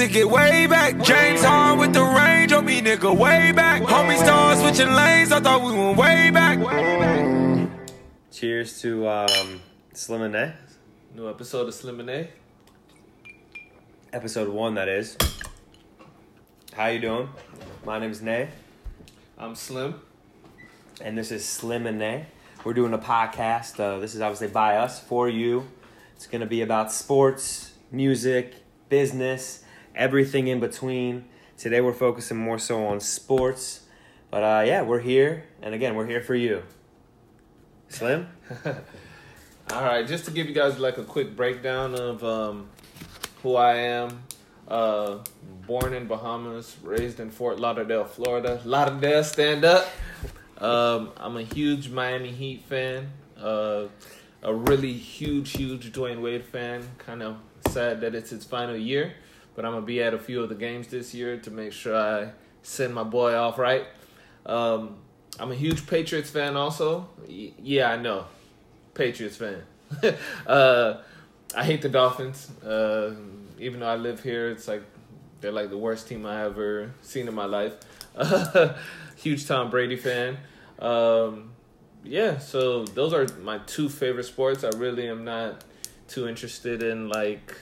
to get way back. James Harden with the range on me, nigga, way back. Homie stars switching lanes, I thought we went way back. Cheers to um, Slim and Nay. New episode of Slim and A. Episode one, that is. How you doing? My name is Nay, I'm Slim. and this is Slim and Nay. We're doing a podcast. Uh, this is obviously by us, for you. It's going to be about sports, music, business, everything in between. Today we're focusing more so on sports. But uh, yeah, we're here. And again, we're here for you. Slim? All right, just to give you guys like a quick breakdown of um, who I am. Uh, born in Bahamas, raised in Fort Lauderdale, Florida. Lauderdale, stand up. Um, I'm a huge Miami Heat fan. Uh, a really huge, huge Dwyane Wade fan. Kind of sad that it's his final year, but I'm gonna be at a few of the games this year to make sure I send my boy off right. Um, I'm a huge Patriots fan also. Y- yeah, I know. Patriots fan. uh, I hate the Dolphins. Uh, even though I live here, it's like they're like the worst team I ever seen in my life. huge Tom Brady fan. Um, yeah, so those are my two favorite sports. I really am not too interested in like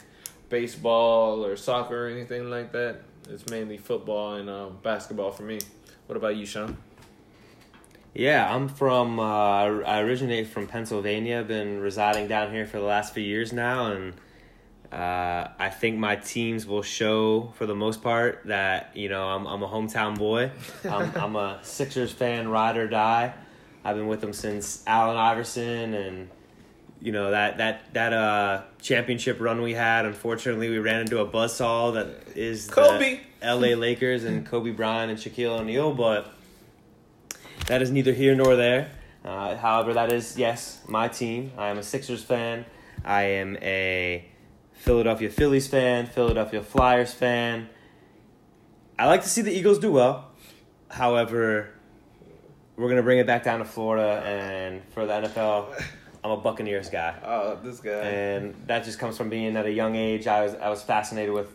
baseball or soccer or anything like that. It's mainly football and uh, basketball for me. What about you, Sean? Yeah, I'm from. Uh, I originate from Pennsylvania. I've been residing down here for the last few years now, and uh, I think my teams will show for the most part that you know I'm I'm a hometown boy. I'm I'm a Sixers fan, ride or die. I've been with them since Allen Iverson, and you know that that that uh championship run we had. Unfortunately, we ran into a buzzsaw that is the Kobe. L.A. Lakers and Kobe Bryant and Shaquille O'Neal, but that is neither here nor there. Uh, however, that is yes, my team. I am a Sixers fan. I am a Philadelphia Phillies fan. Philadelphia Flyers fan. I like to see the Eagles do well. However, we're gonna bring it back down to Florida, and for the NFL, I'm a Buccaneers guy Oh, this guy. and that just comes from being at a young age. I was I was fascinated with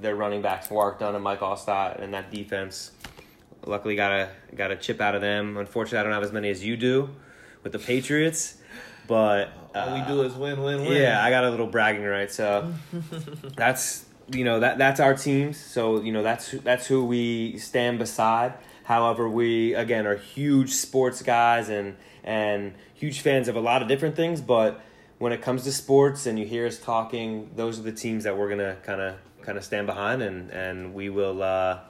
their running backs, Warrick Dunn and Mike Alstott, and that defense. Luckily, got a got a chip out of them. Unfortunately, I don't have as many as you do with the Patriots, but All we uh, do is win, win, win. yeah, I got a little bragging right. So that's you know that that's our teams. So you know that's that's who we stand beside. However, we again are huge sports guys and and huge fans of a lot of different things. But when it comes to sports and you hear us talking, those are the teams that we're gonna kind of kind of stand behind and and we will uh,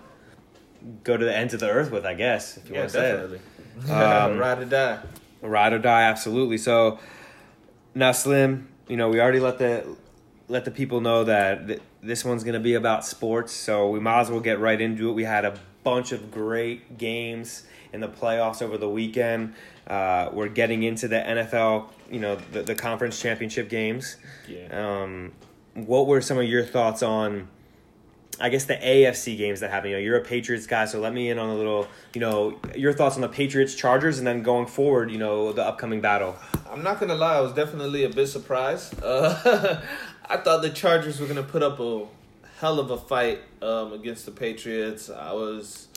go to the ends of the earth with. I guess if you yeah, want to say it. Um, Ride or die. Ride or die, absolutely. So now, Slim, you know we already let the let the people know that th- this one's going to be about sports. So we might as well get right into it. We had a bunch of great games in the playoffs over the weekend. Uh, we're getting into the NFL, you know, the, the conference championship games. Yeah. Um, what were some of your thoughts on? I guess the AFC games that happen. You know, you're a Patriots guy, so let me in on a little. You know, your thoughts on the Patriots Chargers, and then going forward, you know, the upcoming battle. I'm not gonna lie, I was definitely a bit surprised. Uh, I thought the Chargers were gonna put up a hell of a fight um, against the Patriots. I was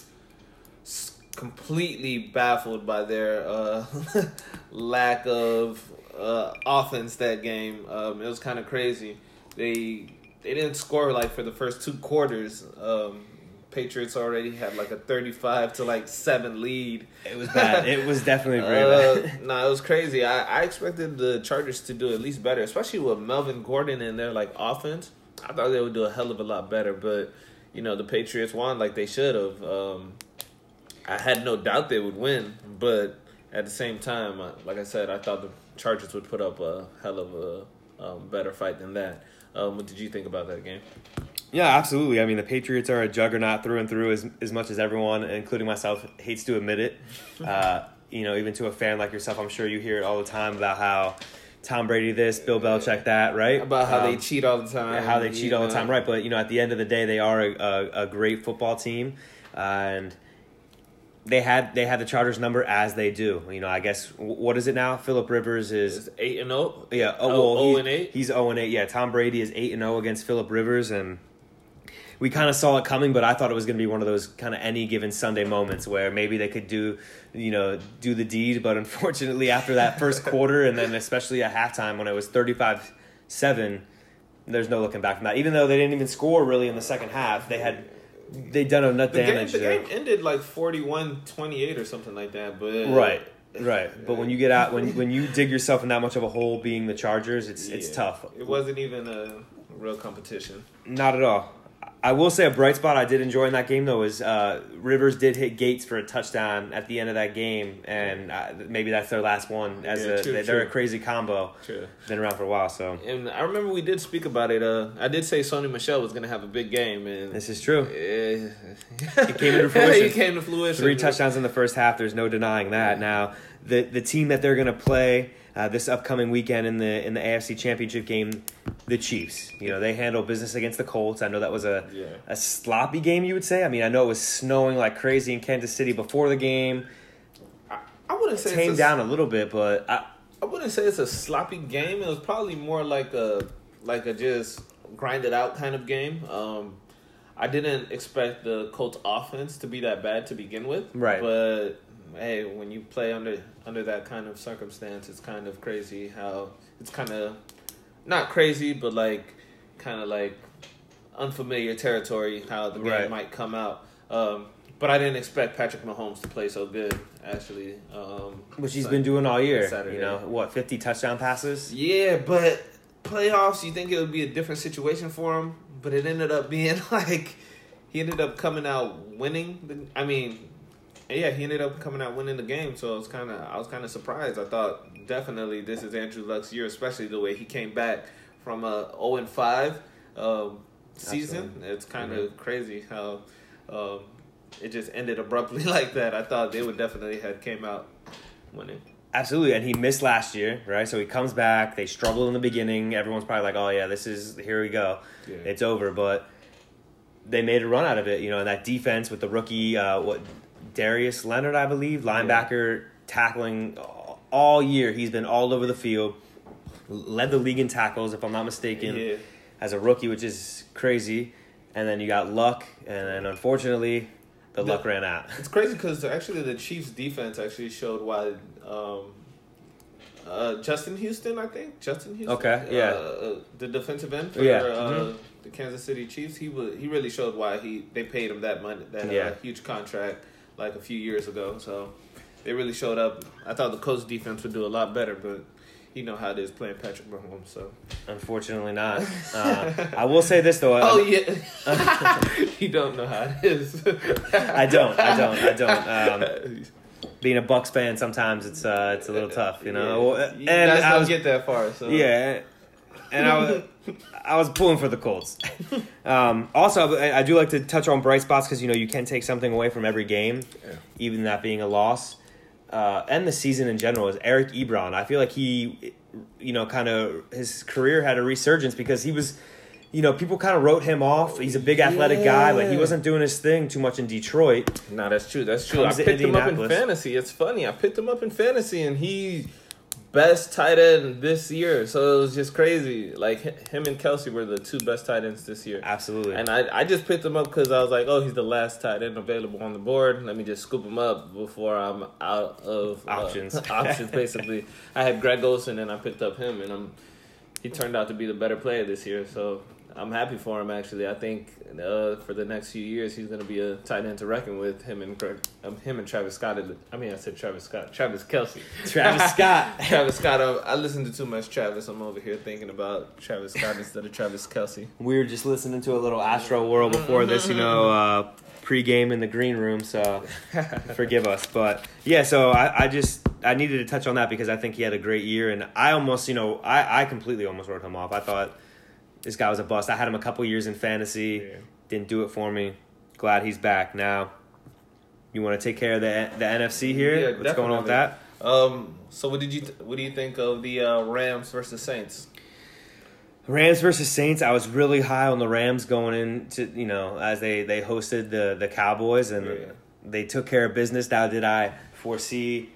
completely baffled by their uh, lack of uh, offense that game. Um, it was kind of crazy. They they didn't score like for the first two quarters. Um, Patriots already had like a thirty-five to like seven lead. It was bad. it was definitely very Uh, bad. no, it was crazy. I, I expected the Chargers to do at least better, especially with Melvin Gordon in their like offense. I thought they would do a hell of a lot better, but you know the Patriots won like they should have. Um, I had no doubt they would win, but at the same time, uh, like I said, I thought the Chargers would put up a hell of a um, better fight than that. Um, what did you think about that game? Yeah, absolutely. I mean, the Patriots are a juggernaut through and through, as as much as everyone, including myself, hates to admit it. Uh, you know, even to a fan like yourself, I'm sure you hear it all the time about how Tom Brady this, Bill Belichick that, right? About how they Um, cheat all the time, how they cheat you all the time, right? But you know, at the end of the day, they are a, a, a great football team, uh, and they had they had the Chargers number as they do. You know, I guess what is it now? Philip Rivers is It's eight and zero. yeah. Oh, Oh, well, oh he's, and eight? He's zero and eight. Yeah, Tom Brady is eight and zero against Philip Rivers, and we kind of saw it coming, but I thought it was going to be one of those kind of any given Sunday moments where maybe they could do, you know, do the deed. But unfortunately, after that first quarter, and then especially at halftime when it was thirty five seven, there's no looking back from that. Even though they didn't even score really in the second half, they had they done enough The game, damage. the there. game ended like 41-28 or something like that. But Right. Right, but when you get out, when when you dig yourself in that much of a hole, being the Chargers, it's it's tough. It wasn't even a real competition. Not at all. I will say a bright spot I did enjoy in that game though is uh, Rivers did hit Gates for a touchdown at the end of that game, and uh, maybe that's their last one. As Yeah, a, true, they're true. a crazy combo. True. Been around for a while, so And I remember we did speak about it. Uh, I did say Sony Michel was going to have a big game, and this is true. it came into fruition. it came to fruition. Three touchdowns in the first half. There's no denying that. Now the the team that they're going to play uh, this upcoming weekend in the in the AFC Championship game, the Chiefs. You know they handle business against the Colts. I know that was a Yeah. a sloppy game. You would say. I mean, I know it was snowing like crazy in Kansas City before the game. I, I wouldn't say a, down a little bit, but I, I wouldn't say it's a sloppy game. It was probably more like a like a just grinded out kind of game. Um, I didn't expect the Colts offense to be that bad to begin with. Right. But hey, when you play under under that kind of circumstance, it's kind of crazy how it's kind of not crazy, but like kind of like unfamiliar territory how the game Right. might come out. Um, but I didn't expect Patrick Mahomes to play so good. Actually, um, which he's Sun- been doing all year. Saturday. You know what? Fifty touchdown passes. Yeah, but playoffs, you think it would be a different situation for him, but it ended up being like he ended up coming out winning. The, I mean, yeah, he ended up coming out winning the game. So I was kind of I was kind of surprised. I thought definitely this is Andrew Luck's year, especially the way he came back from a zero and five um, season. Absolutely. It's kind of crazy how. Um, it just ended abruptly like that. I thought they would definitely have came out winning. Absolutely, and he missed last year, right? So he comes back. They struggled in the beginning. Everyone's probably like, "Oh yeah, this is here we go, Yeah. it's over." But they made a run out of it, you know. And that defense with the rookie, uh, what Darius Leonard, I believe, linebacker, tackling all year. He's been all over the field, led the league in tackles, if I'm not mistaken, Yeah. as a rookie, which is crazy. And then you got luck, and then unfortunately, the, The- luck ran out. It's crazy because actually the Chiefs' defense actually showed why um, uh, Justin Houston, I think Justin Houston, Okay, yeah. uh, uh, the defensive end for Yeah, uh, mhm. the Kansas City Chiefs. He was he really showed why he they paid him that money that uh, Yeah. huge contract like a few years ago. So they really showed up. I thought the Colts defense would do a lot better, but you know how it is playing Patrick Mahomes. So Unfortunately, not. Uh, I will say this though. oh yeah, you don't know how it is. I don't. I don't. I don't. Um, being a Bucks fan, sometimes it's uh, it's a little tough, you know. Yeah. And You guys I don't was, get that far. So yeah, and I was I was pulling for the Colts. Um, also, I, I do like to touch on bright spots because you know you can take something away from every game, Yeah. even that being a loss. Uh, and the season in general is Eric Ebron. I feel like he, you know, kind of his career had a resurgence because he was, you know, people kind of wrote him off. He's a big athletic guy, but he wasn't doing his thing too much in Detroit. No, that's true. That's true. Comes I picked him up in fantasy. It's funny. I picked him up in fantasy, and he best tight end this year. So it was just crazy. Like him and Kelce were the two best tight ends this year. Absolutely. And I, I just picked him up because I was like, oh, he's the last tight end available on the board. Let me just scoop him up before I'm out of uh, Options. options, basically. I had Greg Olsen, and I picked up him, and I'm he turned out to be the better player this year. So I'm happy for him. Actually, I think uh, for the next few years he's going to be a tight end to reckon with. Him and Greg, um, him and Travis Scott. I mean, I said Travis Scott, Travis Kelce. Travis Scott. Travis Scott. uh, I listened to too much Travis. I'm over here thinking about Travis Scott instead of Travis Kelce. we were just listening to a little Astroworld before this, you know, uh, pre-game in the green room. So forgive us, but yeah. So I, I just I needed to touch on that because I think he had a great year, and I almost, you know, I I completely almost wrote him off. I thought this guy was a bust. I had him a couple years in fantasy, Yeah. didn't do it for me. Glad he's back now. You want to take care of the the NFC here? Yeah, What's going on with that? Um. So what did you th- what do you think of the uh, Rams versus Saints? Rams versus Saints. I was really high on the Rams going into you know as they they hosted the the Cowboys and Yeah. they took care of business. Now, did I foresee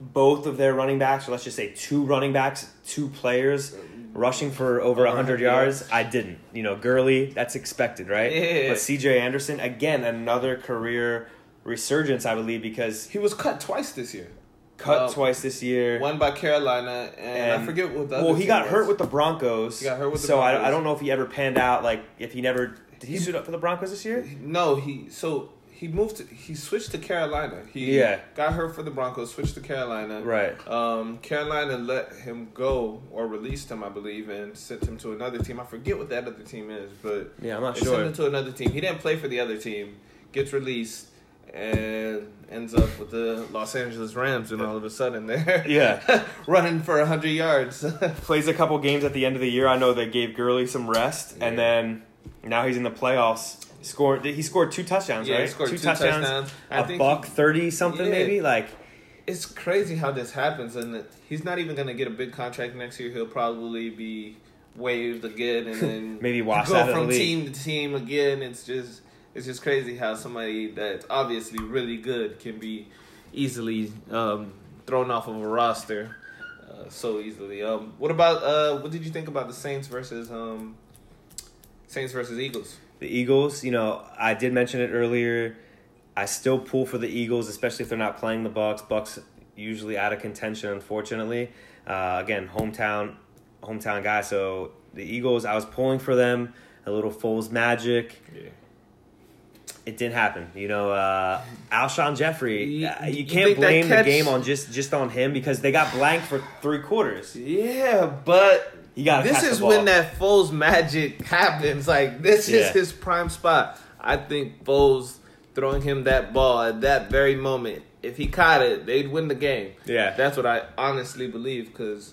both of their running backs, or let's just say two running backs, two players, rushing for over Over 100 100 yards. I didn't. You know, Gurley, that's expected, right? Yeah. But CJ Anderson, again, another career resurgence, I believe, because He was cut twice this year. cut Um, twice this year. One by Carolina, and, I forget what the other Well, he got was. hurt with the Broncos. He got hurt with the so I, I don't know if he ever panned out. Like if he never did he suit up for the Broncos this year? No, he so he moved. To, he switched to Carolina. He Yeah. got hurt for the Broncos. Switched to Carolina. Right. Um, Carolina let him go or released him, I believe, and sent him to another team. I forget what that other team is, but Yeah, I'm not sure. sent him to another team. He didn't play for the other team. Gets released and ends up with the Los Angeles Rams, and all of a sudden they're Yeah. running for hundred yards. Plays a couple games at the end of the year. I know they gave Gurley some rest, and then now he's in the playoffs. Scored. He scored two touchdowns, Yeah, he right? scored two touchdowns. I A think buck he- thirty something, Yeah. maybe. Like it's crazy how this happens, and he's not even going to get a big contract next year. He'll probably be waived again, and then Maybe washed go out of the from team to team again. It's just it's just crazy how somebody that's obviously really good can be easily um, thrown off of a roster uh, so easily. Um, what about uh, what did you think about the Saints versus um, Saints versus Eagles? the Eagles, you know, I did mention it earlier. I still pull for the Eagles, especially if they're not playing the Bucks. Bucks usually out of contention, unfortunately. Uh, again, hometown, hometown guy. So the Eagles, I was pulling for them. A little Foles magic. Yeah. It didn't happen. You know, uh, Alshon Jeffery. You- uh, you you can't that blame catch- the game on just just on him because they got blanked for three quarters. Yeah, but You gotta this is when that Foles magic happens. Like this Yeah. is his prime spot. I think Foles throwing him that ball at that very moment. If he caught it, they'd win the game. Yeah. that's what I honestly believe because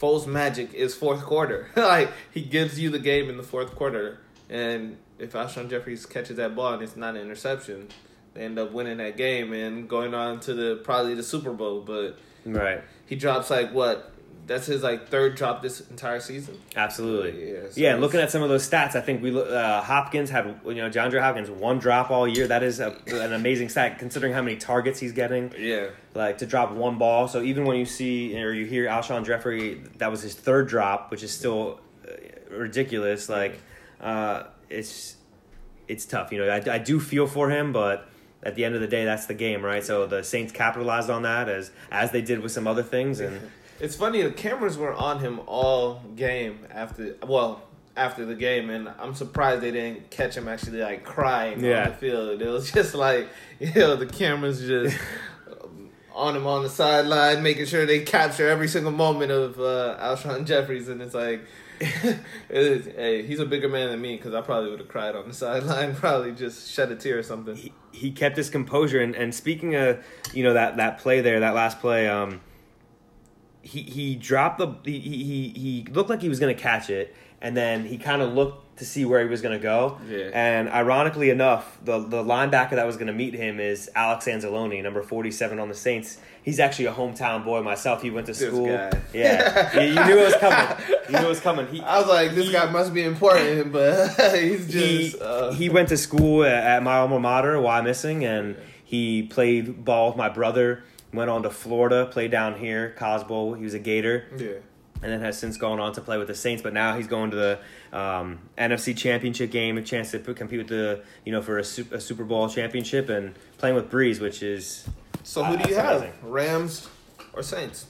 Foles magic is fourth quarter. like he gives you the game in the fourth quarter, and if Alshon Jeffries catches that ball and it's not an interception, they end up winning that game and going on to the probably the Super Bowl. But Right. he drops like what? That's his like third drop this entire season. Absolutely. Yeah, Yeah, so and looking at some of those stats, I think we uh, Hopkins had you know DeAndre Hopkins one drop all year. That is a, an amazing stat considering how many targets he's getting. Yeah, Like to drop one ball. So even when you see or you hear Alshon Jeffery, that was his third drop, which is still uh, ridiculous. Like uh, it's it's tough. You know, I, I do feel for him, but. At the end of the day, that's the game, right? So the Saints capitalized on that as as they did with some other things, and it's funny. The cameras were on him all game after. Well, after the game, and I'm surprised they didn't catch him actually like crying Yeah. on the field. It was just like you know the cameras just. On him on the sideline, making sure they capture every single moment of uh, Alshon Jeffries, and it's like, it hey, he's a bigger man than me because I probably would have cried on the sideline, probably just shed a tear or something. he, he kept his composure. And, and speaking of, you know, that, that play there, that last play, um, he, he dropped the, he, he, he looked like he was going to catch it. And then he kind of looked to see where he was going to go. Yeah. And ironically enough, the, the linebacker that was going to meet him is Alex Anzalone, number 47 on the Saints. He's actually a hometown boy myself. He went to This school. guy. Yeah. you, you knew it was coming. You knew it was coming. He, I was like, this he- guy must be important, but he's just. he, uh, he went to school at, at my alma mater, Wyomissing, and he played ball with my brother. Went on to Florida, played down here, Cosbo. He was a Gator, yeah. and then has since gone on to play with the Saints. But now he's going to the um, NFC Championship game, a chance to compete with the you know for a, Su- a Super Bowl championship, and playing with Brees, which is So who Ah, do you have? amazing. Rams or Saints?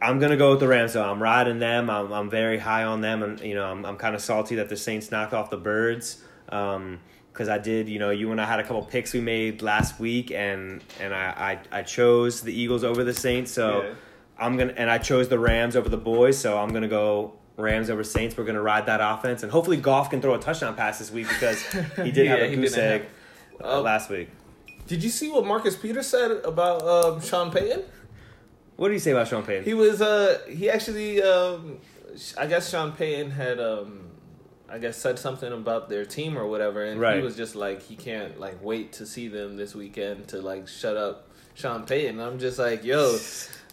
I'm gonna go with the Rams. Though I'm riding them. I'm I'm very high on them, and you know I'm I'm kind of salty that the Saints knocked off the Birds. Um, because I did, you know, you and I had a couple picks we made last week, and and I I, I chose the Eagles over the Saints. So Yeah. I'm gonna and I chose the Rams over the boys. So I'm gonna go Rams over Saints. We're gonna ride that offense, and hopefully Goff can throw a touchdown pass this week because he did have a goose egg uh, Uh, last week. Did you see what Marcus Peters said about um, Sean Payton? What did he say about Sean Payton? He was uh he actually um I guess Sean Payton had um I guess said something about their team or whatever and Right. he was just like he can't like wait to see them this weekend to like shut up Sean Payton. I'm just like, yo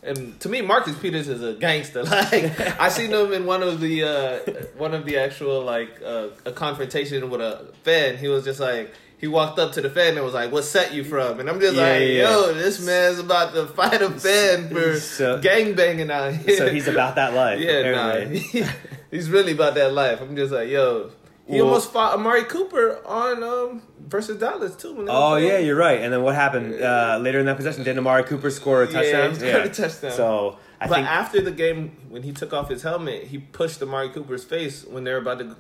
and to me Marcus Peters is a gangster. Like I seen him in one of the uh one of the actual like uh a confrontation with a fan. He was just like he walked up to the fan and was like, "What set you from?" And I'm just Yeah, like, yeah. "Yo, this man's about to fight a fan for So- gang banging out here." So he's about that life. yeah, nah, apparently. he's really about that life. I'm just like, yo, he Well- almost fought Amari Cooper on um versus Dallas too. Oh yeah, you're right. And then what happened uh, later in that possession? Did Amari Cooper score a Yeah, touchdown? he scored a touchdown. So I but think after the game, when he took off his helmet, he pushed Amari Cooper's face when they were about to,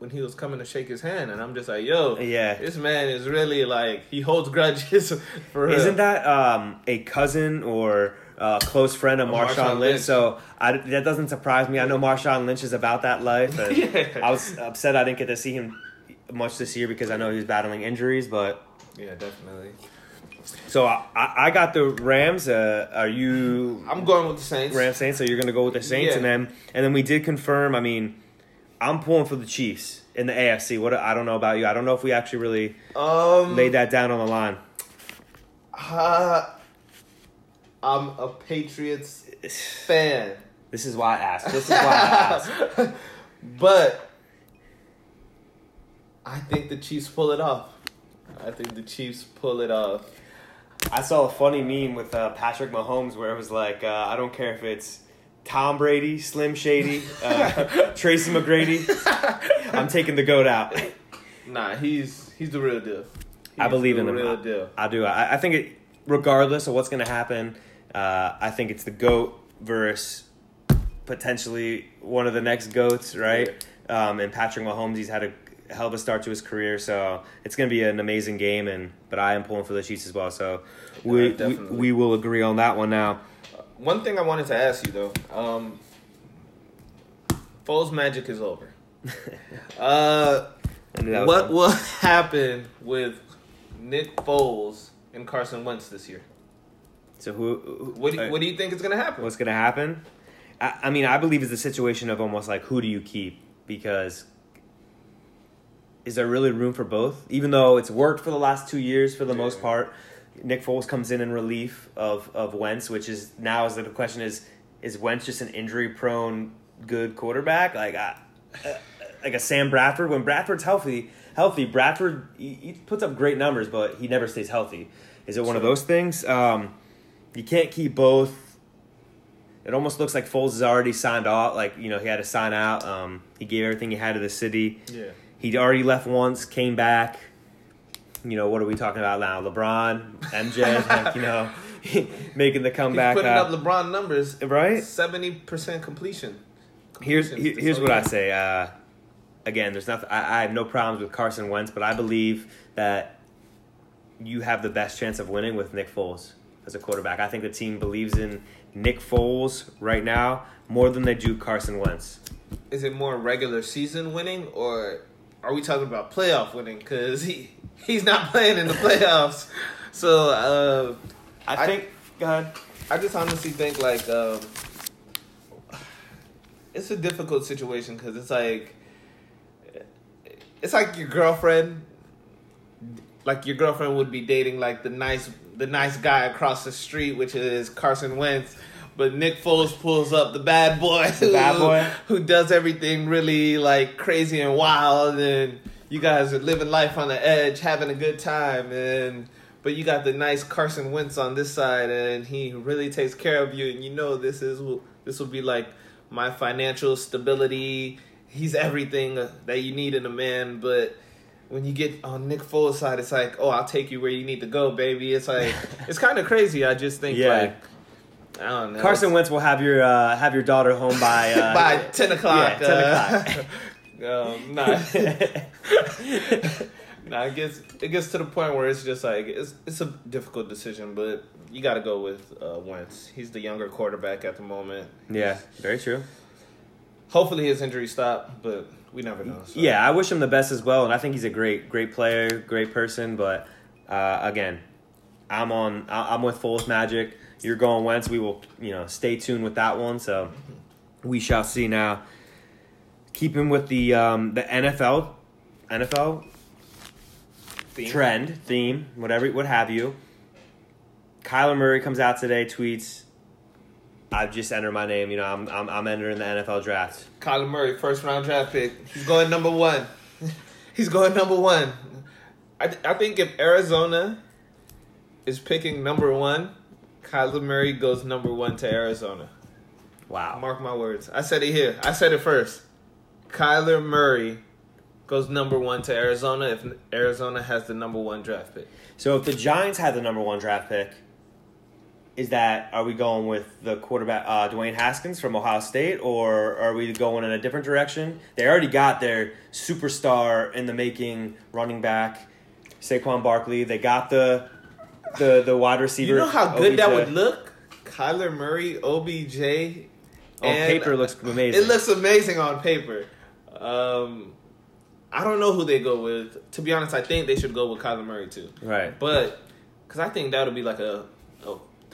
when he was coming to shake his hand, and I'm just like, yo, Yeah. this man is really like he holds grudges for real. isn't that um, a cousin or uh, close friend of Marshawn, Marshawn Lynch? Lynch. So I, that doesn't surprise me. I know Marshawn Lynch is about that life. And Yeah. I was upset I didn't get to see him much this year because I know he was battling injuries. But Yeah, definitely. so I, I I got the Rams. Uh, are you I'm going with the Saints. Rams Saints? So you're going to go with the Saints, Yeah. and then and then we did confirm. I mean, I'm pulling for the Chiefs in the AFC. What I don't know about you. I don't know if we actually really Um, laid that down on the line. uh, I'm a Patriots fan. This is why I asked. This is why I asked. but I think the Chiefs pull it off. I think the Chiefs pull it off. I saw a funny meme with uh, Patrick Mahomes where it was like, uh, I don't care if it's Tom Brady, Slim Shady, uh, Tracy McGrady. I'm taking the goat out. Nah, he's he's the real deal. I believe in them. Real deal. I do. I, I think it, regardless of what's going to happen, uh, I think it's the goat versus potentially one of the next goats, right? Um, and Patrick Mahomes, he's had a hell of a start to his career, so it's going to be an amazing game. And but I am pulling for the Chiefs as well, so we Yeah, we, we will agree on that one now. One thing I wanted to ask you though, um, Foles magic is over. uh, I knew that was what will happen with Nick Foles and Carson Wentz this year? So who? who What do you, uh, what do you think is going to happen? what's going to happen? I, I mean, I believe it's a situation of almost like who do you keep because is there really room for both? Even though it's worked for the last two years for the most part, Nick Foles comes in in relief of of Wentz, which is now is the question is is Wentz just an injury prone good quarterback like I, uh, like a Sam Bradford when Bradford's healthy healthy Bradford he, he puts up great numbers but he never stays healthy. Is it one of those things? Um, you can't keep both. It almost looks like Foles has already signed off. Like you know, he had to sign out. Um, he gave everything he had to the city. Yeah. He'd already left once, came back. You know, what are we talking about now? LeBron, MJ, like, you know, making the He's comeback. putting uh, up LeBron numbers, right? Seventy percent completion. Here's here- here's what I say. Uh, again, there's nothing. I, I have no problems with Carson Wentz, but I believe that you have the best chance of winning with Nick Foles as a quarterback. I think the team believes in Nick Foles right now more than they do Carson Wentz. Is it more regular season winning, or are we talking about playoff winning? Because he he's not playing in the playoffs. So uh, I, I- think. Go ahead. I just honestly think like um, it's a difficult situation because it's like it's like your girlfriend, like your girlfriend would be dating like the nice the nice guy across the street, which is Carson Wentz. But Nick Foles pulls up the bad boy, The bad boy? who does everything really like crazy and wild, and you guys are living life on the edge, having a good time, and but you got the nice Carson Wentz on this side, and he really takes care of you, and you know this is this will be like my financial stability. He's everything that you need in a man, but when you get on Nick Foles' side, it's like, oh, I'll take you where you need to go, baby. It's like it's kind of crazy. I just think Yeah. like I don't know. Carson Wentz will have your uh, have your daughter home by uh, by ten o'clock. Yeah, 10 uh, um, nah, nah. It gets it gets to the point where it's just like it's it's a difficult decision, but you got to go with uh, Wentz. He's the younger quarterback at the moment. yeah, very true. Hopefully his injury stop, but we never know. so. Yeah, I wish him the best as well, and I think he's a great, great player, great person. But uh, again, I'm on. I'm with Foles Magic. You're going Wentz. We will, you know, stay tuned with that one. So we shall see. Now, keeping with the um, the NFL, NFL Theme. trend theme, whatever, what have you. Kyler Murray comes out today, tweets. I've just entered my name. You know, I'm I'm, I'm entering the NFL draft. Kyler Murray, first round draft pick. He's going number one. He's going number one. I, th- I think if Arizona is picking number one, Kyler Murray goes number one to Arizona. Wow. Mark my words. I said it here. I said it first. Kyler Murray goes number one to Arizona if Arizona has the number one draft pick. So if the Giants had the number one draft pick, is that are we going with the quarterback uh, Dwayne Haskins from Ohio State, or are we going in a different direction? They already got their superstar in the making running back, Saquon Barkley. They got the the the wide receiver. You know how good that would look? Kyler Murray, OBJ. On and- paper, looks amazing. It looks amazing on paper. Um, I don't know who they go with. To be honest, I think they should go with Kyler Murray too. right. But because I think that would be like a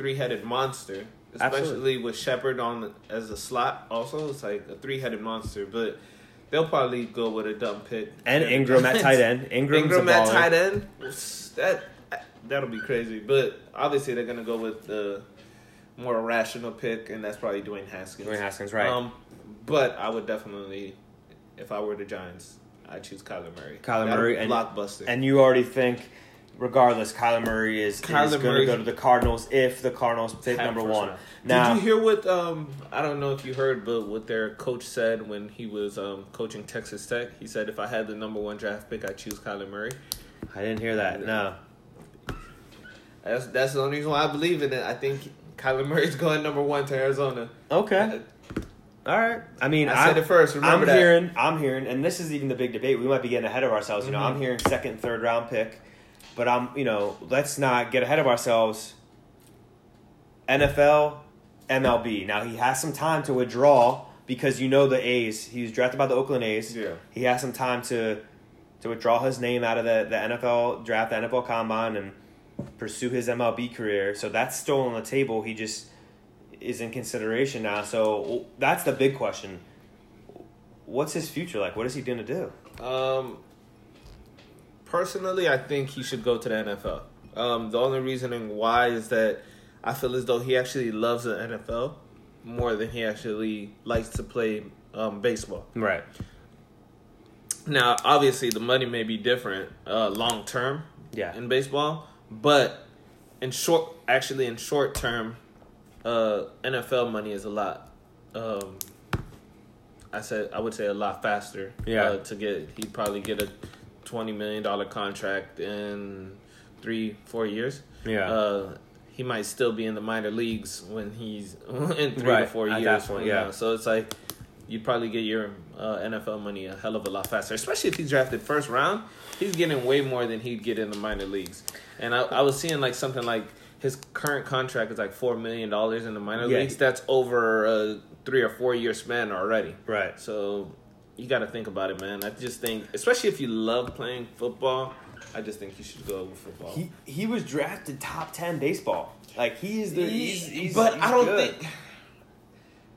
three headed monster, especially Absolutely. with Shepard on as a slot. Also, it's like a three headed monster. But they'll probably go with a dumb pick And Engram at tight end. Engram's Engram a at tight end. That that'll be crazy. But obviously, they're gonna go with the more rational pick, and that's probably Dwayne Haskins. Dwayne Haskins, right? Um, but I would definitely, if I were the Giants, I'd choose Kyler Murray. Kyler Murray and- blockbuster. And you already think, regardless, Kyler Murray is, Kyler is going to go to the Cardinals if the Cardinals pick number one. round. Now, Did you hear what um I don't know if you heard, but what their coach said when he was um coaching Texas Tech? He said if I had the number one draft pick, I'd choose Kyler Murray. I didn't hear that. No. That's that's the only reason why I believe in it. I think Kyler Murray's going number one to Arizona. Okay. All right. I mean, I said it first. Remember I'm that. hearing, I'm hearing, and this is even the big debate. We might be getting ahead of ourselves. You know, Mhm. I'm hearing second, third round pick, but I'm, you know, let's not get ahead of ourselves. NFL, MLB. Now he has some time to withdraw because you know the A's. He was drafted by the Oakland A's. Yeah. He has some time to to withdraw his name out of the, the NFL draft, the NFL combine, and pursue his MLB career. So that's still on the table. He just is in consideration now. So that's the big question. What's his future like? What is he going to do? Um, personally, I think he should go to the NFL. Um, the only reasoning why is that I feel as though he actually loves the NFL more than he actually likes to play um, baseball. Right. Now, obviously, the money may be different uh, long term Yeah. in baseball, but in short, actually, in short term, uh, NFL money is a lot. Um, I said I would say a lot faster. Yeah. Uh, to get he'd probably get a twenty million dollar contract in three four years. Yeah. Uh, he might still be in the minor leagues when he's in three Right, to four at years. point, yeah. now. So it's like you'd probably get your uh, NFL money a hell of a lot faster, especially if he's drafted first round. He's getting way more than he'd get in the minor leagues. And I, I was seeing like something like his current contract is like four million dollars in the minor Yeah. leagues. That's over a three or four year span already. right. So you got to think about it, man. I just think, especially if you love playing football, I just think you should go with football. He he was drafted top ten baseball. Like he is the. He's, he's, but he's I don't good. think.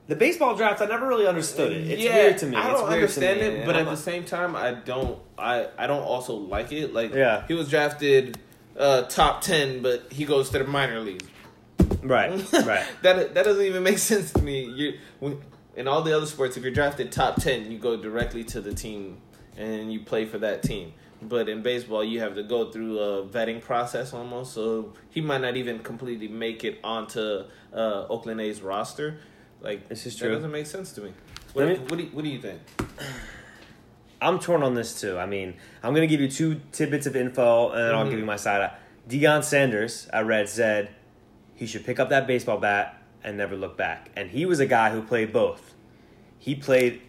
the baseball draft. I never really understood it. It's yeah, weird to me. I don't weird understand to me. it, but I'm at the same time, I don't. I I don't also like it. Like, Yeah. he was drafted uh, top ten, but he goes to the minor league. right, right. that that doesn't even make sense to me. You when, in all the other sports, if you're drafted top ten, you go directly to the team and you play for that team. But in baseball, you have to go through a vetting process almost. So he might not even completely make it onto uh, Oakland A's roster. Like This is true. that doesn't make sense to me. What, me- what do you, what do you think? I'm torn on this too. I mean, I'm gonna give you two tidbits of info, and then I'll Mhm. give you my side. Deion Sanders, I read, said he should pick up that baseball bat and never look back. And he was a guy who played both. He played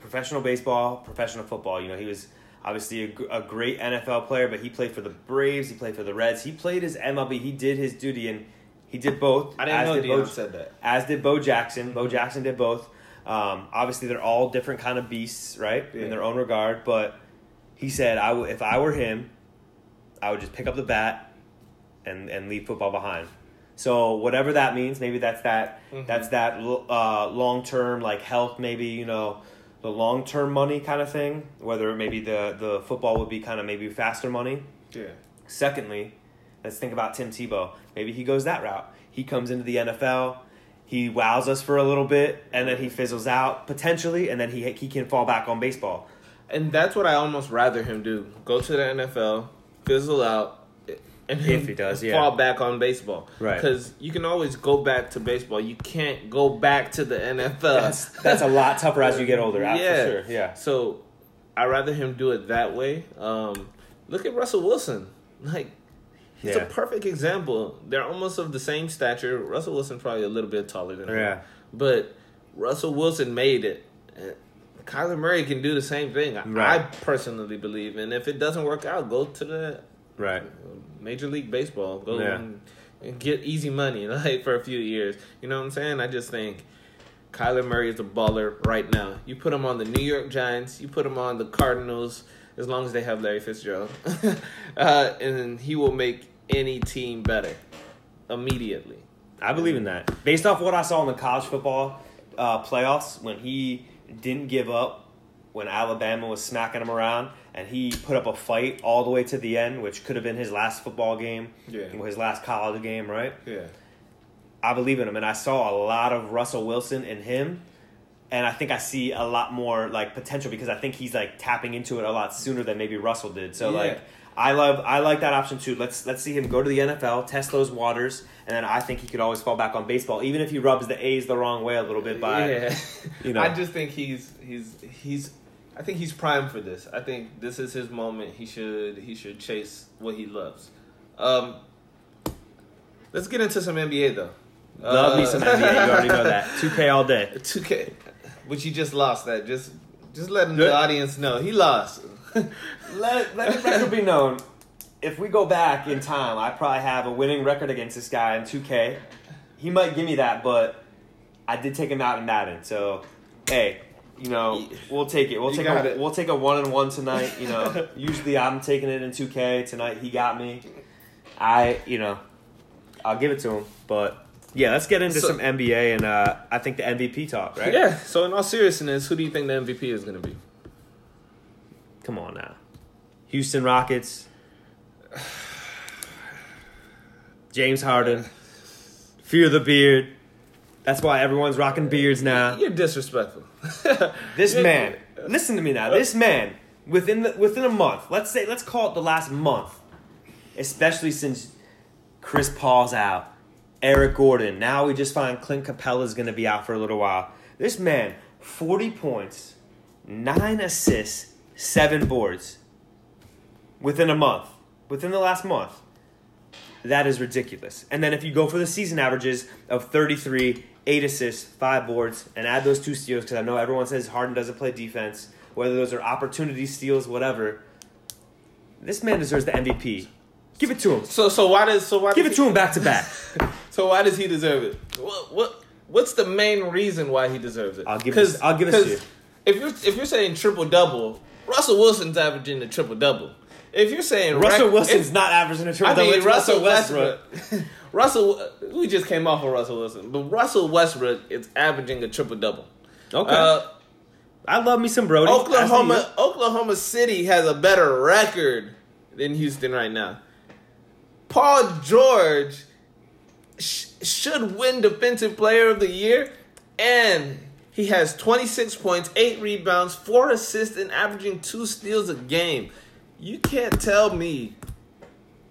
professional baseball, professional football. You know, he was obviously a, a great NFL player, but he played for the Braves. He played for the Reds. He played his MLB. He did his duty, and he did both. I didn't as know did Deion Bo- said that. as did Bo Jackson. Bo Jackson did both. Um, obviously, they're all different kind of beasts, right, Yeah. in their own regard. But he said, "I w- if I were him, I would just pick up the bat and and leave football behind." So whatever that means, maybe that's that Mhm. that's that uh, long term like health, maybe you know the long term money kind of thing. Whether maybe the the football would be kind of maybe faster money. Yeah. Secondly, let's think about Tim Tebow. Maybe he goes that route. He comes into the NFL, he wows us for a little bit, and then he fizzles out potentially, and then he he can fall back on baseball. And that's what I almost rather him do. Go to the NFL, fizzle out, If he does, yeah. fall back on baseball. Right. Because you can always go back to baseball. You can't go back to the NFL. That's that's a lot tougher as you get older. Yeah, sure. Yeah. So I'd rather him do it that way. Um, look at Russell Wilson. Like he's Yeah. a perfect example. They're almost of the same stature. Russell Wilson probably a little bit taller than him. Yeah. But Russell Wilson made it. Kyler Murray can do the same thing. I- I personally believe. And if it doesn't work out, go to the Right. Major League Baseball. Go Yeah. and, and get easy money like for a few years. You know what I'm saying? I just think Kyler Murray is a baller right now. You put him on the New York Giants, you put him on the Cardinals, as long as they have Larry Fitzgerald, uh, and he will make any team better immediately. I believe in that. Based off what I saw in the college football uh, playoffs, when he didn't give up, when Alabama was smacking him around, and he put up a fight all the way to the end, which could have been his last football game, Yeah. his last college game, right? Yeah. I believe in him, and I saw a lot of Russell Wilson in him, and I think I see a lot more like potential because I think he's like tapping into it a lot sooner than maybe Russell did. So Yeah. like. I love I like that option too. Let's let's see him go to the NFL, test those waters, and then I think he could always fall back on baseball, even if he rubs the A's the wrong way a little bit by yeah. you know. I just think he's he's he's I think he's primed for this. I think this is his moment. He should he should chase what he loves. Um Let's get into some NBA though. love me some NBA. You already know that. Two K all day. 2K, which he just lost that. Just just letting the audience know he lost. Let let the record be known. If we go back in time, I probably have a winning record against this guy in 2K. He might give me that, but I did take him out in Madden. So, hey, you know, we'll take it. We'll You take a, it. we'll take a one and one tonight. You know, usually I'm taking it in 2K. Tonight he got me. I, you know, I'll give it to him. But yeah, let's get into So- some NBA and uh, I think the MVP talk, right? Yeah. So in all seriousness, who do you think the MVP is going to be? Come on now. Houston Rockets. James Harden. Fear the beard. That's why everyone's rocking beards now. You're disrespectful. This man, listen to me now. This man, within the, within a month, let's say, let's call it the last month, especially since Chris Paul's out, Eric Gordon. Now we just find Clint Capela's going to be out for a little while. This man, forty points, nine assists, seven boards, within a month, within the last month. That is ridiculous. And then if you go for the season averages of 33, 8 assists, 5 boards, and add those two steals, because I know everyone says Harden doesn't play defense, whether those are opportunity steals, whatever, this man deserves the MVP. Give it to him. So so why does so why Give it to him back to back. So why does he deserve it? What what what's the main reason why he deserves it? I'll give it- I'll give it to you. If you're if you're saying triple double, Russell Wilson's averaging a triple double. If you're saying Russell rec- Wilson's not averaging a triple double, I mean double. Russell Westbrook. Russell, we just came off of Russell Wilson, but Russell Westbrook is averaging a triple double. Okay. Uh, I love me some Brodie. Oklahoma Oklahoma City has a better record than Houston right now. Paul George sh- should win Defensive Player of the Year, and he has 26 points, 8 rebounds, 4 assists, and averaging 2 steals a game. You can't tell me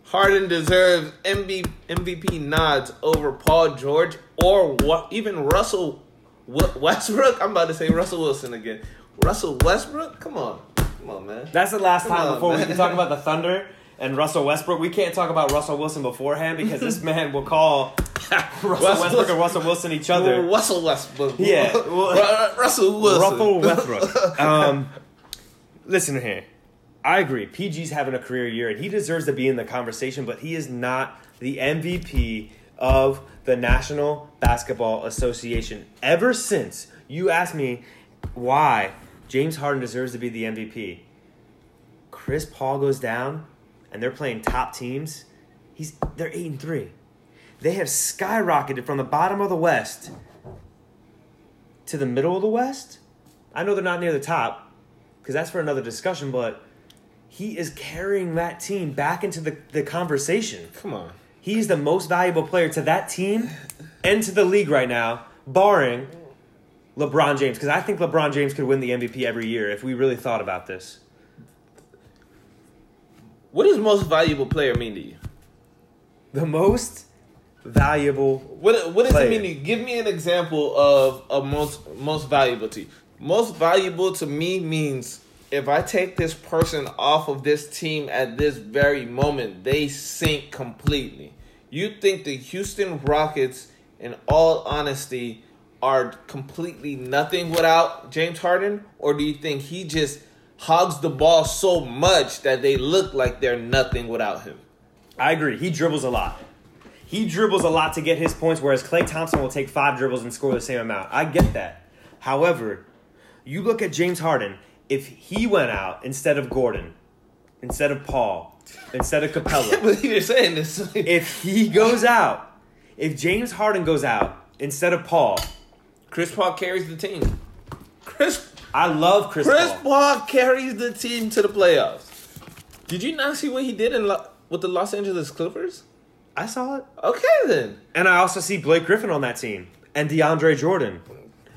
Harden deserves MV- MVP nods over Paul George or what, even Russell Westbrook. I'm about to say Russell Wilson again. Russell Westbrook? Come on. Come on, man. That's the last Come time on, before we can talk about the Thunder and Russell Westbrook. We can't talk about Russell Wilson beforehand because this man will call Russell Russell- Westbrook and Russell Wilson each other. Russell Westbrook. Yeah, Russell Wilson. Russell Westbrook. Um, listen here. I agree. PG's having a career year and he deserves to be in the conversation, but he is not the MVP of the National Basketball Association. Ever since you asked me why James Harden deserves to be the MVP, Chris Paul goes down and they're playing top teams. He's they're 8 and 3. They have skyrocketed from the bottom of the West to the middle of the West. I know they're not near the top because that's for another discussion, but he is carrying that team back into the, the conversation. Come on. He's the most valuable player to that team and to the league right now, barring LeBron James. Because I think LeBron James could win the MVP every year if we really thought about this. What does most valuable player mean to you? The most valuable. What What does Player. it mean to you? Give me an example of a most most valuable to you. Most valuable to me means if I take this person off of this team at this very moment, they sink completely. You think the Houston Rockets, in all honesty, are completely nothing without James Harden, or do you think he just hogs the ball so much that they look like they're nothing without him? I agree. He dribbles a lot. He dribbles a lot to get his points, whereas Klay Thompson will take five dribbles and score the same amount. I get that. However, you look at James Harden. If he went out instead of Gordon, instead of Paul, instead of I Capela, believe you're saying this. if he goes out, if James Harden goes out instead of Paul, Chris Paul carries the team. Chris I love Chris, Paul. Chris Paul. Paul carries the team to the playoffs. Did you not see what he did in Lo- with the Los Angeles Clippers? I saw it. Okay then. And I also see Blake Griffin on that team and DeAndre Jordan.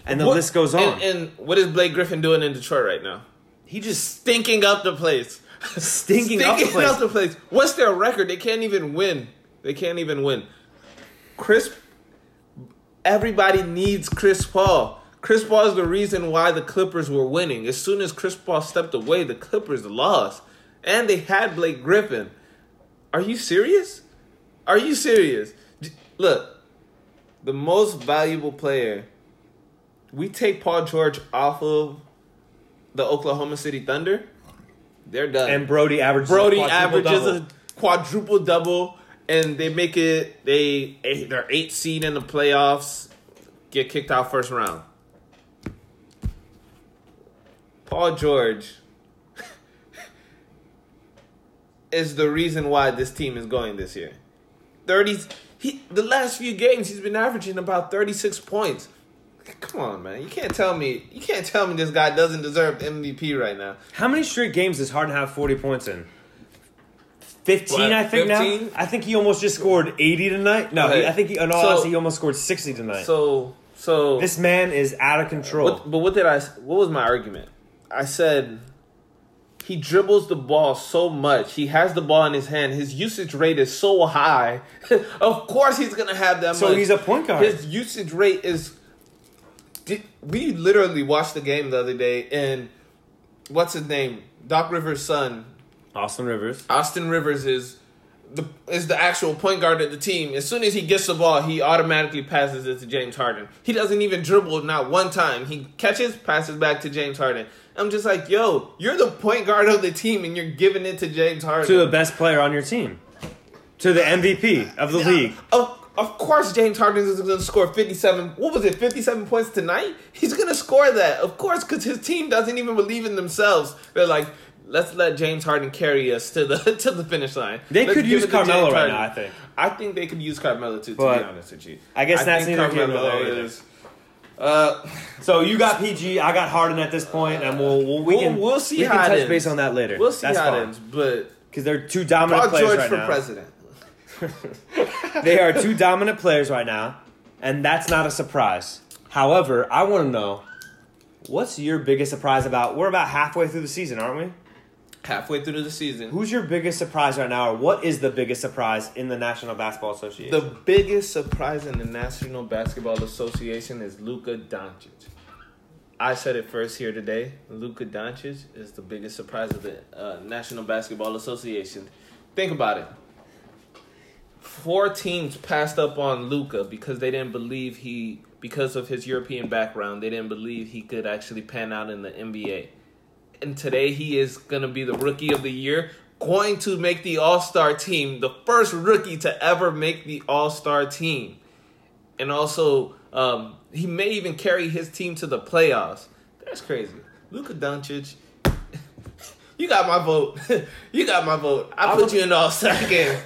And the What- list goes on. And, and what is Blake Griffin doing in Detroit right now? he just Stinking up the place. Stinking up the place. up the place. What's their record? They can't even win. They can't even win. Chris. Everybody needs Chris Paul. Chris Paul is the reason why the Clippers were winning. As soon as Chris Paul stepped away, the Clippers lost. And they had Blake Griffin. Are you serious? Are you serious? Look, the most valuable player. We take Paul George off of the Oklahoma City Thunder. They're done. and Brodie averages. a Brodie quadruple averages double. a quadruple double, and they make it. They eh, they're eight seed in the playoffs, get kicked out first round. Paul George is the reason why this team is going this year. Thirty. He the last few games he's been averaging about thirty six points. Come on, man! You can't tell me you can't tell me this guy doesn't deserve MVP right now. How many straight games does Harden have 40 points in? 15, What, I think 15? now. I think he almost just scored 80 tonight. No, Okay. he, I think he, in all So- honesty, he almost scored 60 tonight. So so this man is out of control. What, but what did I? What was my argument? I said he dribbles the ball so much. He has the ball in his hand. His usage rate is so high. of course, he's gonna have that. So much. he's a point guard. His usage rate is. Did, we literally watched the game the other day, and what's his name? Doc Rivers' son, Austin Rivers. Austin Rivers is the is the actual point guard of the team. As soon as he gets the ball, he automatically passes it to James Harden. He doesn't even dribble not one time. He catches, passes back to James Harden. I'm just like, yo, you're the point guard of the team, and you're giving it to James Harden. To the best player on your team. To the MVP of the league. Of, of course, James Harden is going to score 57. What was it, 57 points tonight? He's going to score that, of course, because his team doesn't even believe in themselves. They're like, let's let James Harden carry us to the to the finish line. They Let's could use Carmelo right now, I think. I think they could use Carmelo too. To But be honest with you, I guess that's think neither here nor there either. Uh, So you got PG, I got Harden at this point, and we'll, we'll we We'll- can we'll see we can it touch ends. base on that later. we'll see That's how fine. it ends, but because they're two dominant Paul players George right for now. president. They are two dominant players right now, and that's not a surprise. However, I want to know what's your biggest surprise about? We're about halfway through the season, aren't we? Halfway through the season, Who's your biggest surprise right now, or what is the biggest surprise in the National Basketball Association? The biggest surprise in the National Basketball Association is Luka Doncic. I said it first here today. Luka Doncic is the biggest surprise of the uh, National Basketball Association. Think about it. Four teams passed up on Luka because they didn't believe he, because of his European background, they didn't believe he could actually pan out in the NBA. And today he is going to be the rookie of the year, going to make the All Star team, the first rookie to ever make the All Star team. And also, um, he may even carry his team to the playoffs. That's crazy. Luka Doncic, you got my vote. you got my vote. I put you in the All Star game.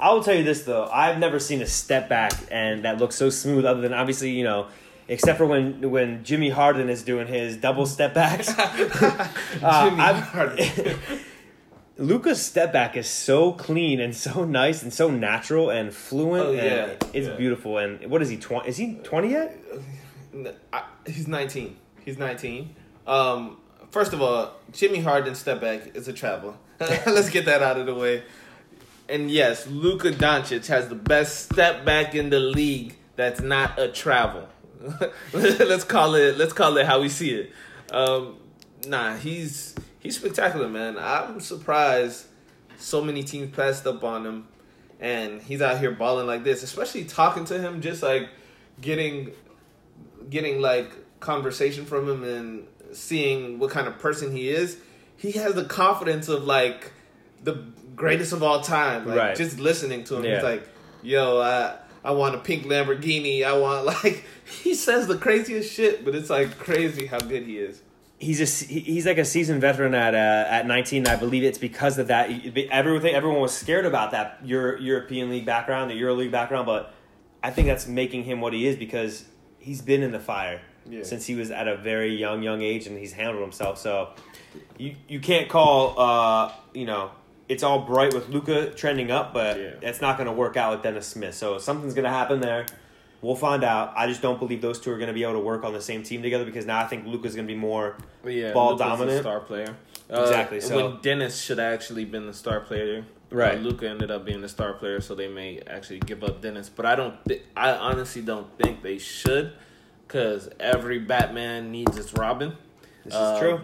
I will tell you this though, I've never seen a step back and that looks so smooth. Other than obviously, you know, except for when when Jimmy Harden is doing his double step backs. Uh, Jimmy. Luka's step back is so clean and so nice and so natural and fluent. Oh, and yeah. it's Yeah. beautiful. And what is he? Twenty? Is he twenty yet? I, he's 19. He's 19. Um, first of all, Jimmy Harden step back is a travel. Let's get that out of the way. And yes, Luka Doncic has the best step back in the league. That's not a travel. let's call it. Let's call it how we see it. Um, nah, he's he's spectacular, man. I'm surprised so many teams passed up on him, and he's out here balling like this. Especially talking to him, just like getting getting like conversation from him and seeing what kind of person he is. He has the confidence of like the greatest of all time. Like Right. just listening to him, Yeah. he's like, "Yo, I I want a pink Lamborghini. I want like." He says the craziest shit, but it's like crazy how good he is. he's a he- he's like a seasoned veteran at uh, at 19. I believe it's because of that. Everything everyone was scared about that Euro, European League background, the Euro League background, but I think that's making him what he is because he's been in the fire Yeah. since he was at a very young young age and he's handled himself. So you you can't call uh you know. It's all bright with Luka trending up, but Yeah. it's not going to work out with Dennis Smith. So something's going to happen there. We'll find out. I just don't believe those two are going to be able to work on the same team together because now I think Luka's going to be more yeah, Ball Luka's dominant. a star player. Exactly, Uh, so- when Dennis should have actually been the star player, Right. Luka ended up being the star player, so they may actually give up Dennis. But I don't. Th- I honestly don't think they should, because every Batman needs its Robin. This is true.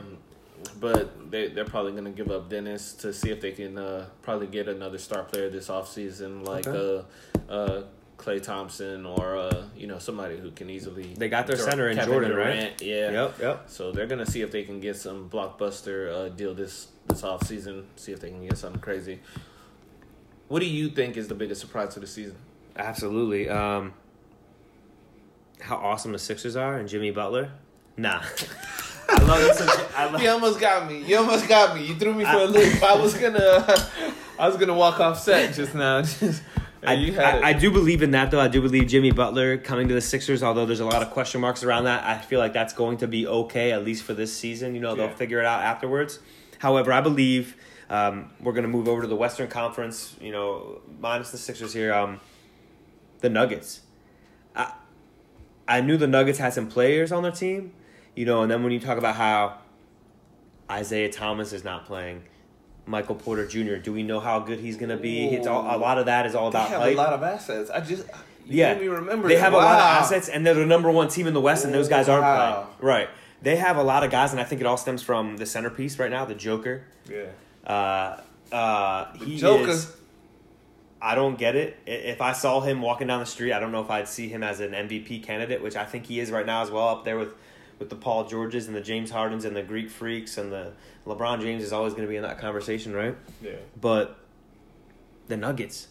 But they they're probably gonna give up Dennis to see if they can uh, probably get another star player this offseason, like Okay. uh, uh, Klay Thompson or uh, you know somebody who can easily. They got their Dur- center in Kevin Jordan, right? Yeah. Yep, yep. So they're gonna see if they can get some blockbuster uh, deal this this off season. See if they can get something crazy. What do you think is the biggest surprise of the season? Absolutely. Um, how awesome the Sixers are and Jimmy Butler. Nah. I love this. I love, You almost got me. You almost got me. You threw me for a loop. I was gonna, I was gonna walk off set just now. Just, I, you I, I do believe in that though. I do believe Jimmy Butler coming to the Sixers, although there's a lot of question marks around that. I feel like that's going to be okay at least for this season. You know, they'll figure it out afterwards. However, I believe um, we're going to move over to the Western Conference. You know, minus the Sixers here. Um, the Nuggets. I I knew the Nuggets had some players on their team, you know, and then when you talk about how Isaiah Thomas is not playing, Michael Porter Jr. Do we know how good he's going to be? It's all a lot of that is all about. They have hype. a lot of assets. I just you yeah, made me remember. they have a lot of assets, and they're the number one team in the West, and those guys aren't Wow. playing. Right? They have a lot of guys, and I think it all stems from the centerpiece right now, the Joker. Yeah, Uh, uh, he Joker. is. I don't get it. If I saw him walking down the street, I don't know if I'd see him as an MVP candidate, which I think he is right now as well, up there with, with the Paul Georges and the James Hardens and the Greek Freaks and the LeBron James is always going to be in that conversation, right? yeah. But the Nuggets,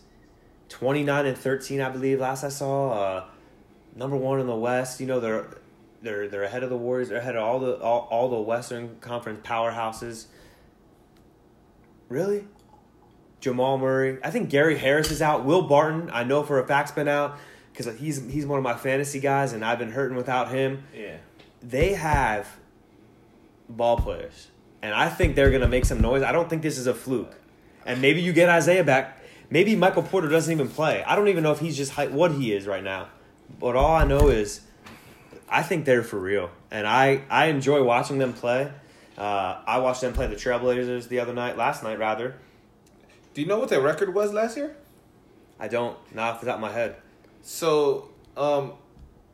twenty nine and thirteen, I believe. Last I saw, uh, number one in the West. You know they're they're they're ahead of the Warriors. They're ahead of all the all, all the Western Conference powerhouses. Really, Jamal Murray. I think Gary Harris is out. Will Barton, I know for a fact's been out because he's he's one of my fantasy guys, and I've been hurting without him Yeah. They have ball players, and I think they're gonna make some noise. I don't think this is a fluke, and maybe you get Isaiah back. Maybe Michael Porter doesn't even play. I don't even know if he's just hy- what he is right now. But all I know is, I think they're for real, and I I enjoy watching them play. Uh, I watched them play the Trailblazers the other night, last night rather. Do you know what their record was last year? I don't, not off the top of my head. So, um,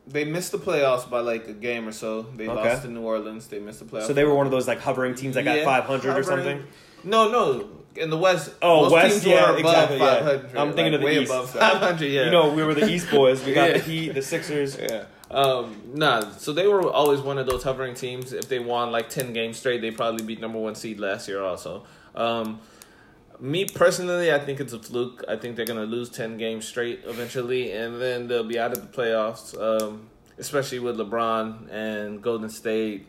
they missed the playoffs by like a game or so. They Okay. lost to New Orleans. They missed the playoffs. So they were one of those like hovering teams that got Yeah, 500 or something. No, no. In the West, Oh, most West, teams yeah, exactly, yeah. 500. I'm thinking like, of the way East. above 500. Yeah, You know, we were the East boys. We got Yeah. the Heat, the Sixers. Yeah. Um, nah, so they were always one of those hovering teams. If they won like 10 games straight, they probably beat number one seed last year also. Um, me personally, I think it's a fluke. I think they're to lose 10 games straight eventually, and then they'll be out of the playoffs, um, especially with LeBron and Golden State,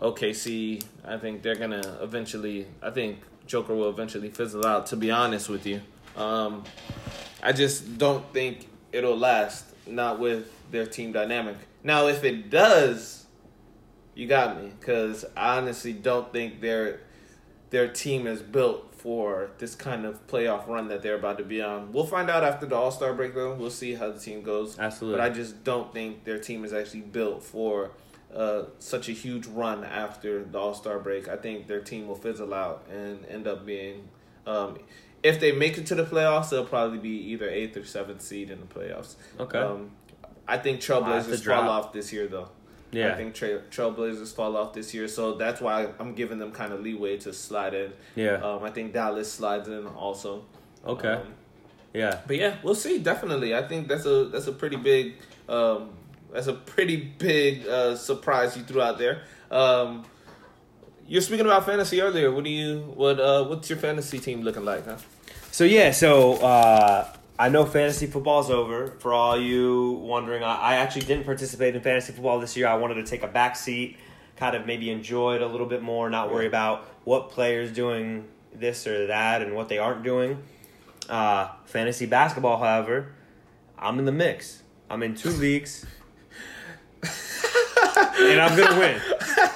OKC. I think they're to eventually, I think Joker will eventually fizzle out, to be honest with you. Um, I just don't think it'll last, not with their team dynamic. Now, if it does, you got me, because I honestly don't think their their team is built for this kind of playoff run that they're about to be on. We'll find out after the All Star break, though. We'll see how the team goes. Absolutely. But I just don't think their team is actually built for uh, such a huge run after the All Star break. I think their team will fizzle out and end up being. Um, if they make it to the playoffs, they'll probably be either eighth or seventh seed in the playoffs. Okay. Um, I think I'll have to Trailblazers fall off this year, though. Yeah. I think Trail Trailblazers fall off this year, so that's why I'm giving them kind of leeway to slide in. Yeah. Um, I think Dallas slides in also. Okay. Um, yeah. but yeah, we'll see. Definitely, I think that's a that's a pretty big um, that's a pretty big uh, surprise you threw out there. Um, you're speaking about fantasy earlier. What do you what uh, what's your fantasy team looking like? Huh? So yeah, so uh, I know fantasy football's over. For all you wondering, I, I actually didn't participate in fantasy football this year. I wanted to take a back seat, kind of maybe enjoy it a little bit more, not worry about what players doing this or that and what they aren't doing. Uh, fantasy basketball, however, I'm in the mix. I'm in two leagues, and I'm gonna win.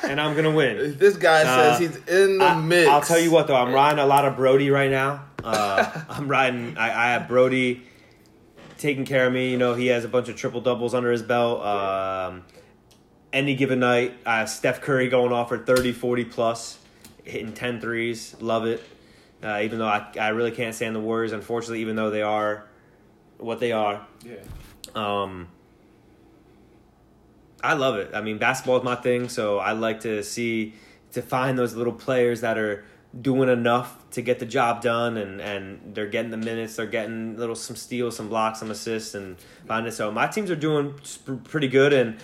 And I'm gonna win. This guy Uh, says he's in the I, mix. I'll tell you what though, I'm riding a lot of Brodie right now. Uh, I'm riding. I, I have Brodie taking care of me. You know, he has a bunch of triple doubles under his belt. Um, any given night, I have Steph Curry going off for 30, 40 plus, hitting 10 threes. Love it. Uh, even though I, I really can't stand the Warriors, unfortunately, even though they are what they are. Yeah. Um, I love it. I mean, basketball is my thing, so I like to see to find those little players that are doing enough to get the job done, and and they're getting the minutes, they're getting little some steals, some blocks, some assists, and find it. So my teams are doing pretty good, and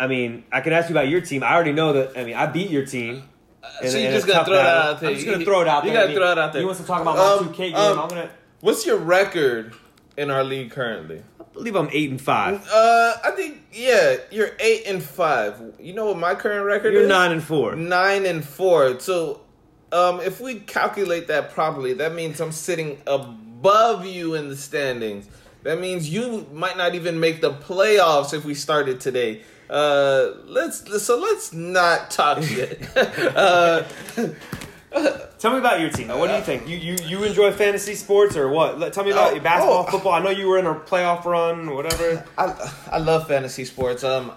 I mean, I can ask you about your team. I already know that. I mean, I beat your team. in- so you're just gonna throw that battle. out there. I'm just gonna You- throw it out you there. gotta I mean, throw it out there. You want to talk about Um, my 2K game? um, I'm gonna. What's your record in our league currently? I believe I'm eight and five. Uh, I think yeah, you're eight and five. You know what my current record is? You're nine and four. Nine and four. So, um, if we calculate that properly, that means I'm sitting above you in the standings. That means you might not even make the playoffs if we started today. Uh, let's so let's not talk shit. uh, Tell me about your team. What do you think? You you, you enjoy fantasy sports or what? Tell me about Oh, your basketball, oh. football. I know you were in a playoff run, whatever. I I love fantasy sports. Um,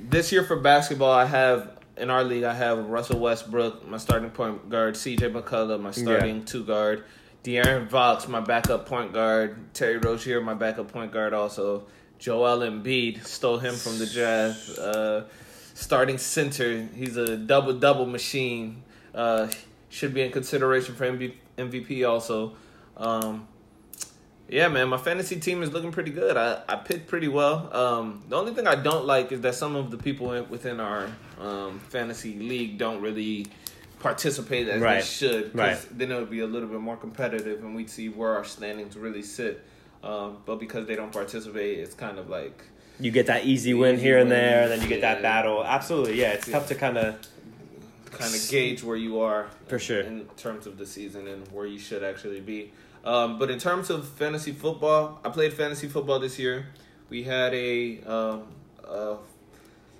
this year for basketball, I have in our league, I have Russell Westbrook, my starting point guard, C.J. McCollum, my starting two guard, De'Aaron Fox, my backup point guard, Terry Rozier, my backup point guard, also Joel Embiid, stole him from the draft. Uh, starting center, he's a double double machine. Uh, should be in consideration for MVP also. Um, yeah, man, my fantasy team is looking pretty good. I, I picked pretty well. Um, the only thing I don't like is that some of the people within our um, fantasy league don't really participate as they Right. should. 'cause Right. Then it would be a little bit more competitive, and we'd see where our standings really sit. Um, but because they don't participate, it's kind of like You get that easy win Easy here and win, there, and then you get that battle. Absolutely, yeah. It's tough to kind of kind of gauge where you are For sure. in terms of the season and where you should actually be. Um, but in terms of fantasy football, I played fantasy football this year. We had a um, uh,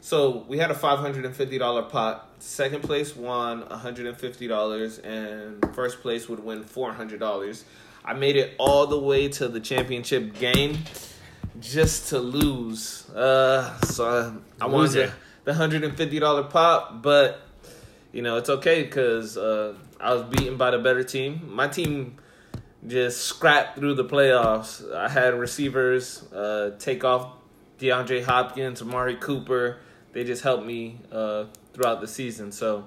so we had a five hundred and fifty dollar pot. Second place won hundred and fifty dollars, and first place would win four hundred dollars. I made it all the way to the championship game just to lose. Uh, so I, I wanted the, the hundred and fifty dollar pot, but you know it's okay because uh, I was beaten by the better team. My team just scrapped through the playoffs. I had receivers uh, take off DeAndre Hopkins, Amari Cooper. They just helped me uh, throughout the season, so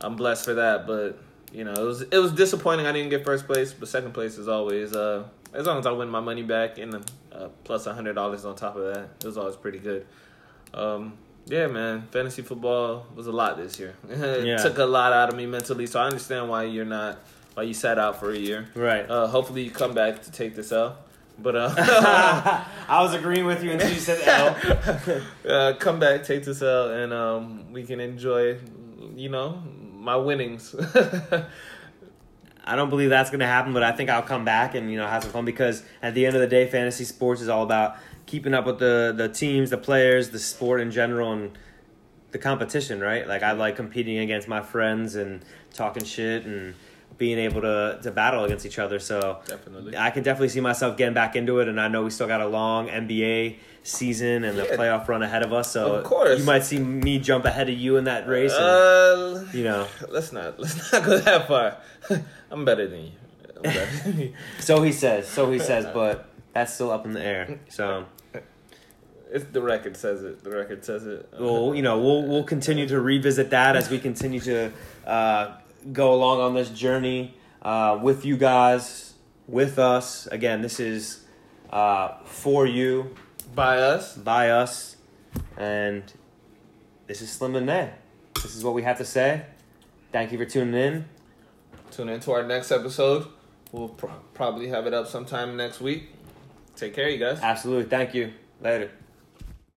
I'm blessed for that. But you know, it was it was disappointing. I didn't get first place, but second place is always uh, as long as I win my money back and uh, plus a hundred dollars on top of that. It was always pretty good. Um, yeah, man, fantasy football was a lot this year. it Yeah. took a lot out of me mentally, so I understand why you're not why you sat out for a year. right. Uh, hopefully, you come back to take this out. But uh, I was agreeing with you until you said L. uh, come back, take this out, and um, we can enjoy, you know, my winnings. I don't believe that's going to happen, but I think I'll come back and you know have some fun because at the end of the day, fantasy sports is all about keeping up with the the teams, the players, the sport in general, and the competition. Right? Like I like competing against my friends and talking shit and being able to to battle against each other. So Definitely. I can definitely see myself getting back into it, and I know we still got a long NBA season and the playoff run ahead of us. So Of course. you might see me jump ahead of you in that race. and, Uh, you know, let's not let's not go that far. I'm better than you. Better than you. so he says, so he says, but that's still up in the air. So. It's the record says it. The record says it. Well, you know, we'll we'll continue to revisit that as we continue to uh, go along on this journey uh, with you guys, with us. Again, this is uh, for you, by us. by us, and this is Slim and Nay. This is what we have to say. Thank you for tuning in. Tune in to our next episode. We'll pro- probably have it up sometime next week. Take care, you guys. Absolutely. Thank you. Later.